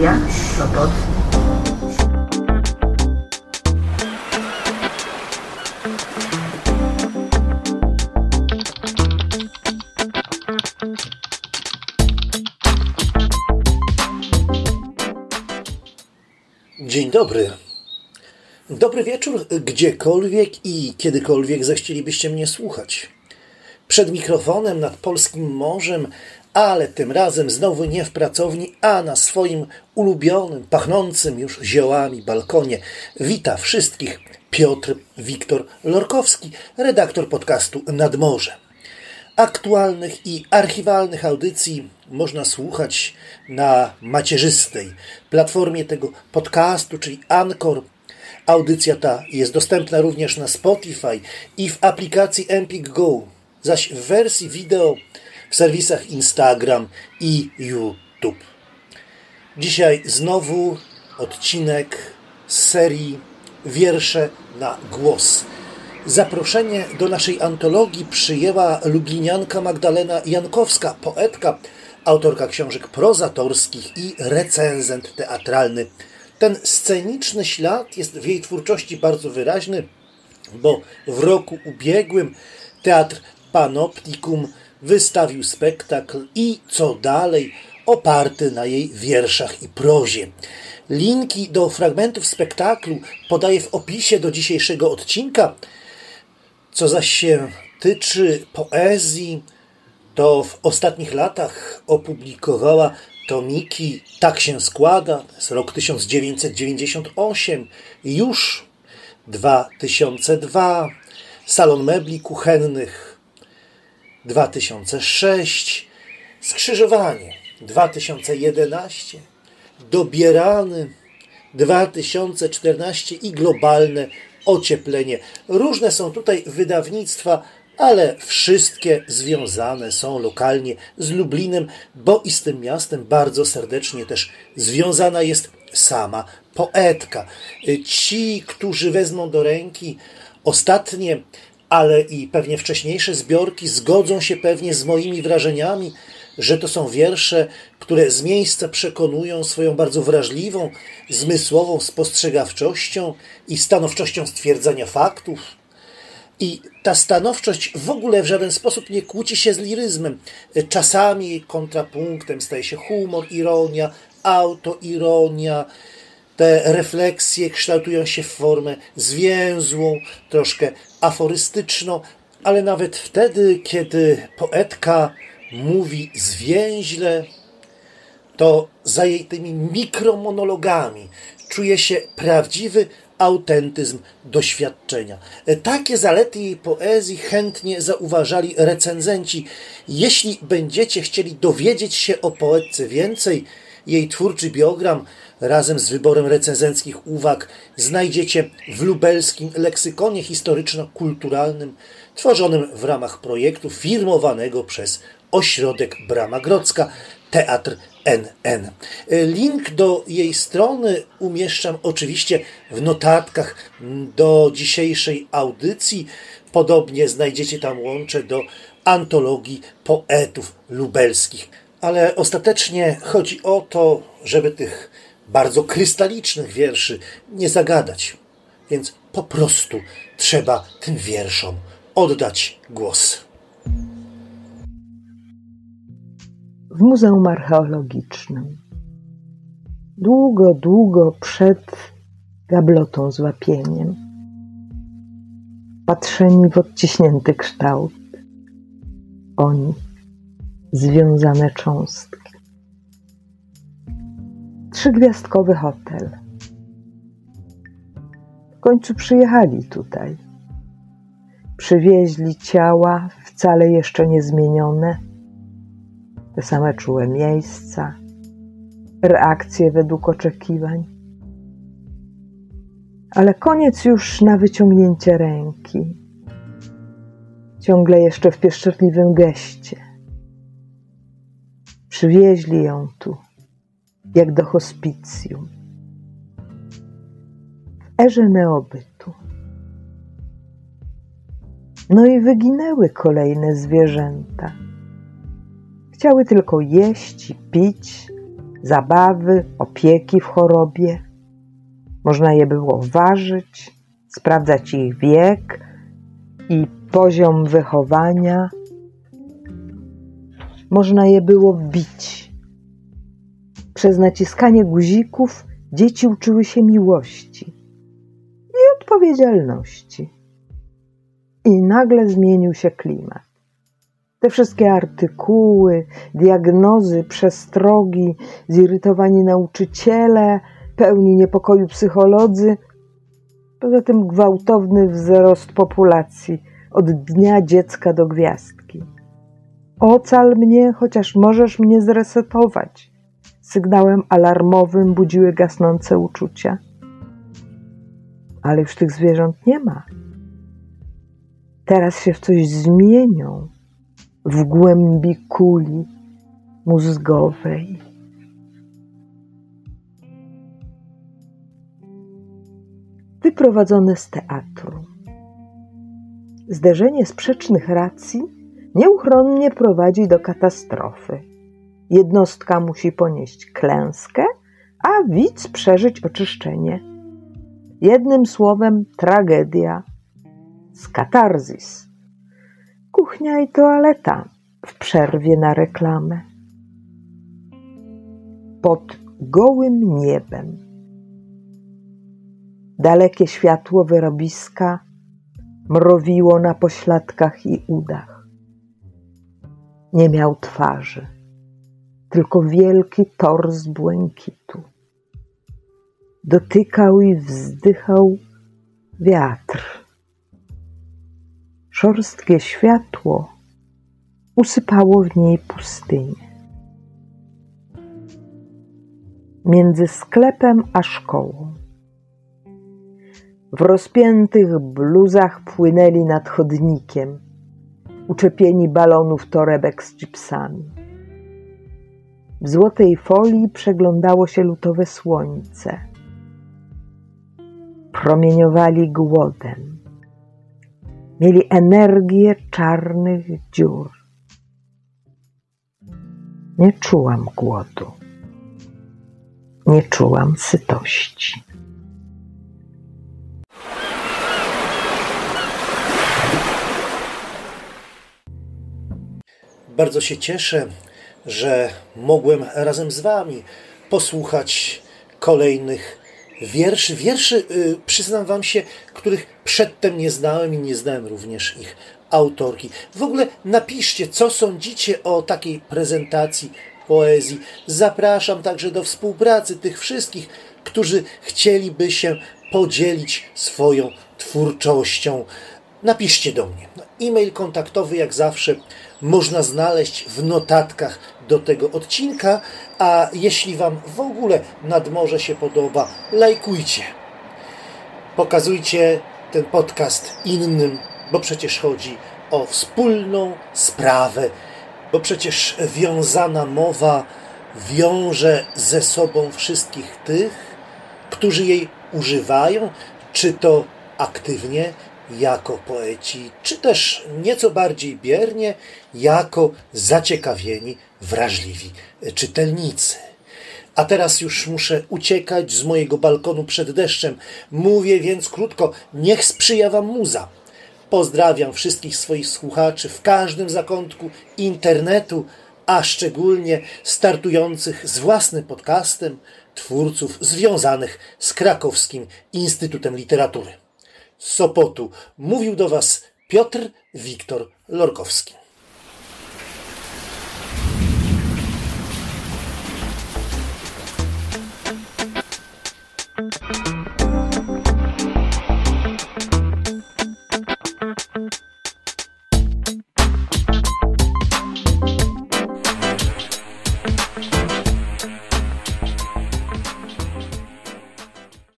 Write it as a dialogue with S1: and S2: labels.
S1: Stacja Sopot.
S2: Dzień dobry. Dobry wieczór, gdziekolwiek i kiedykolwiek zechcielibyście mnie słuchać. Przed mikrofonem nad polskim morzem, ale tym razem znowu nie w pracowni, a na swoim ulubionym, pachnącym już ziołami balkonie. Wita wszystkich Piotr Wiktor Lorkowski, redaktor podcastu Nad Morzem. Aktualnych i archiwalnych audycji można słuchać na macierzystej platformie tego podcastu, czyli Anchor. Audycja ta jest dostępna również na Spotify i w aplikacji Empik Go, zaś w wersji wideo w serwisach Instagram i YouTube. Dzisiaj znowu odcinek z serii Wiersze na głos. Zaproszenie do naszej antologii przyjęła lublinianka Magdalena Jankowska, poetka, autorka książek prozatorskich i recenzent teatralny. Ten sceniczny ślad jest w jej twórczości bardzo wyraźny, bo w roku ubiegłym teatr Panoptikum wystawił spektakl i co dalej oparty na jej wierszach i prozie. Linki do fragmentów spektaklu podaję w opisie do dzisiejszego odcinka. Co zaś się tyczy poezji, to w ostatnich latach opublikowała tomiki Tak się składa, jest rok 1998, już 2002, Salon Mebli Kuchennych 2006, Skrzyżowanie 2011, Dobierany 2014 i Globalne Ocieplenie. Różne są tutaj wydawnictwa, ale wszystkie związane są lokalnie z Lublinem, bo i z tym miastem bardzo serdecznie też związana jest sama poetka. Ci, którzy wezmą do ręki ostatnie, ale i pewnie wcześniejsze zbiorki, zgodzą się pewnie z moimi wrażeniami, że to są wiersze, które z miejsca przekonują swoją bardzo wrażliwą, zmysłową spostrzegawczością i stanowczością stwierdzania faktów, i ta stanowczość w ogóle w żaden sposób nie kłóci się z liryzmem. Czasami kontrapunktem staje się humor, ironia, autoironia. Te refleksje kształtują się w formę zwięzłą, troszkę aforystyczną, ale nawet wtedy, kiedy poetka mówi zwięźle, to za jej tymi mikromonologami czuje się prawdziwy autentyzm doświadczenia. Takie zalety jej poezji chętnie zauważali recenzenci. Jeśli będziecie chcieli dowiedzieć się o poetce więcej, jej twórczy biogram razem z wyborem recenzenckich uwag znajdziecie w lubelskim leksykonie historyczno-kulturalnym tworzonym w ramach projektu firmowanego przez Ośrodek Brama Grodzka Teatr NN. Link do jej strony umieszczam oczywiście w notatkach do dzisiejszej audycji. Podobnie znajdziecie tam łącze do antologii poetów lubelskich. Ale ostatecznie chodzi o to, żeby tych bardzo krystalicznych wierszy nie zagadać. Więc po prostu trzeba tym wierszom oddać głos.
S3: w Muzeum Archeologicznym. Długo, długo przed gablotą z łapieniem. Patrzeni w odciśnięty kształt. Oni, związane cząstki. Trzygwiazdkowy hotel. W końcu przyjechali tutaj. Przywieźli ciała wcale jeszcze niezmienione te same czułe miejsca, reakcje według oczekiwań. Ale koniec już na wyciągnięcie ręki, ciągle jeszcze w pieszczotliwym geście. Przywieźli ją tu, jak do hospicjum, w erze neobytu. No i wyginęły kolejne zwierzęta Chciały tylko jeść i pić, zabawy, opieki w chorobie. Można je było ważyć, sprawdzać ich wiek i poziom wychowania. Można je było bić. Przez naciskanie guzików dzieci uczyły się miłości i odpowiedzialności. I nagle zmienił się klimat. Te wszystkie artykuły, diagnozy, przestrogi, zirytowani nauczyciele, pełni niepokoju psycholodzy, poza tym gwałtowny wzrost populacji od dnia dziecka do gwiazdki. Ocal mnie, chociaż możesz mnie zresetować. Sygnałem alarmowym budziły gasnące uczucia. Ale już tych zwierząt nie ma. Teraz się w coś zmienią w głębi kuli mózgowej. Wyprowadzone z teatru. Zderzenie sprzecznych racji nieuchronnie prowadzi do katastrofy. Jednostka musi ponieść klęskę, a widz przeżyć oczyszczenie. Jednym słowem tragedia, skatarzis kuchnia i toaleta w przerwie na reklamę. Pod gołym niebem. Dalekie światło wyrobiska mrowiło na pośladkach i udach. Nie miał twarzy, tylko wielki tors błękitu. Dotykał i wzdychał wiatr Szorstkie światło usypało w niej pustynię. Między sklepem a szkołą. W rozpiętych bluzach płynęli nad chodnikiem, uczepieni balonów torebek z chipsami. W złotej folii przeglądało się lutowe słońce. Promieniowali głodem mieli energię czarnych dziur. Nie czułam głodu, nie czułam sytości.
S2: Bardzo się cieszę, że mogłem razem z Wami posłuchać kolejnych wierszy, wierszy, yy, przyznam Wam się, których przedtem nie znałem i nie znałem również ich autorki. W ogóle napiszcie, co sądzicie o takiej prezentacji poezji. Zapraszam także do współpracy tych wszystkich, którzy chcieliby się podzielić swoją twórczością. Napiszcie do mnie. No, e-mail kontaktowy, jak zawsze, można znaleźć w notatkach do tego odcinka. A jeśli Wam w ogóle nadmorze się podoba, lajkujcie. Pokazujcie ten podcast innym, bo przecież chodzi o wspólną sprawę, bo przecież wiązana mowa wiąże ze sobą wszystkich tych, którzy jej używają, czy to aktywnie, jako poeci, czy też nieco bardziej biernie, jako zaciekawieni, wrażliwi czytelnicy. A teraz już muszę uciekać z mojego balkonu przed deszczem. Mówię więc krótko, niech sprzyja Wam muza. Pozdrawiam wszystkich swoich słuchaczy w każdym zakątku internetu, a szczególnie startujących z własnym podcastem twórców związanych z Krakowskim Instytutem Literatury. Sopotu mówił do Was Piotr Wiktor Lorkowski. Thank you.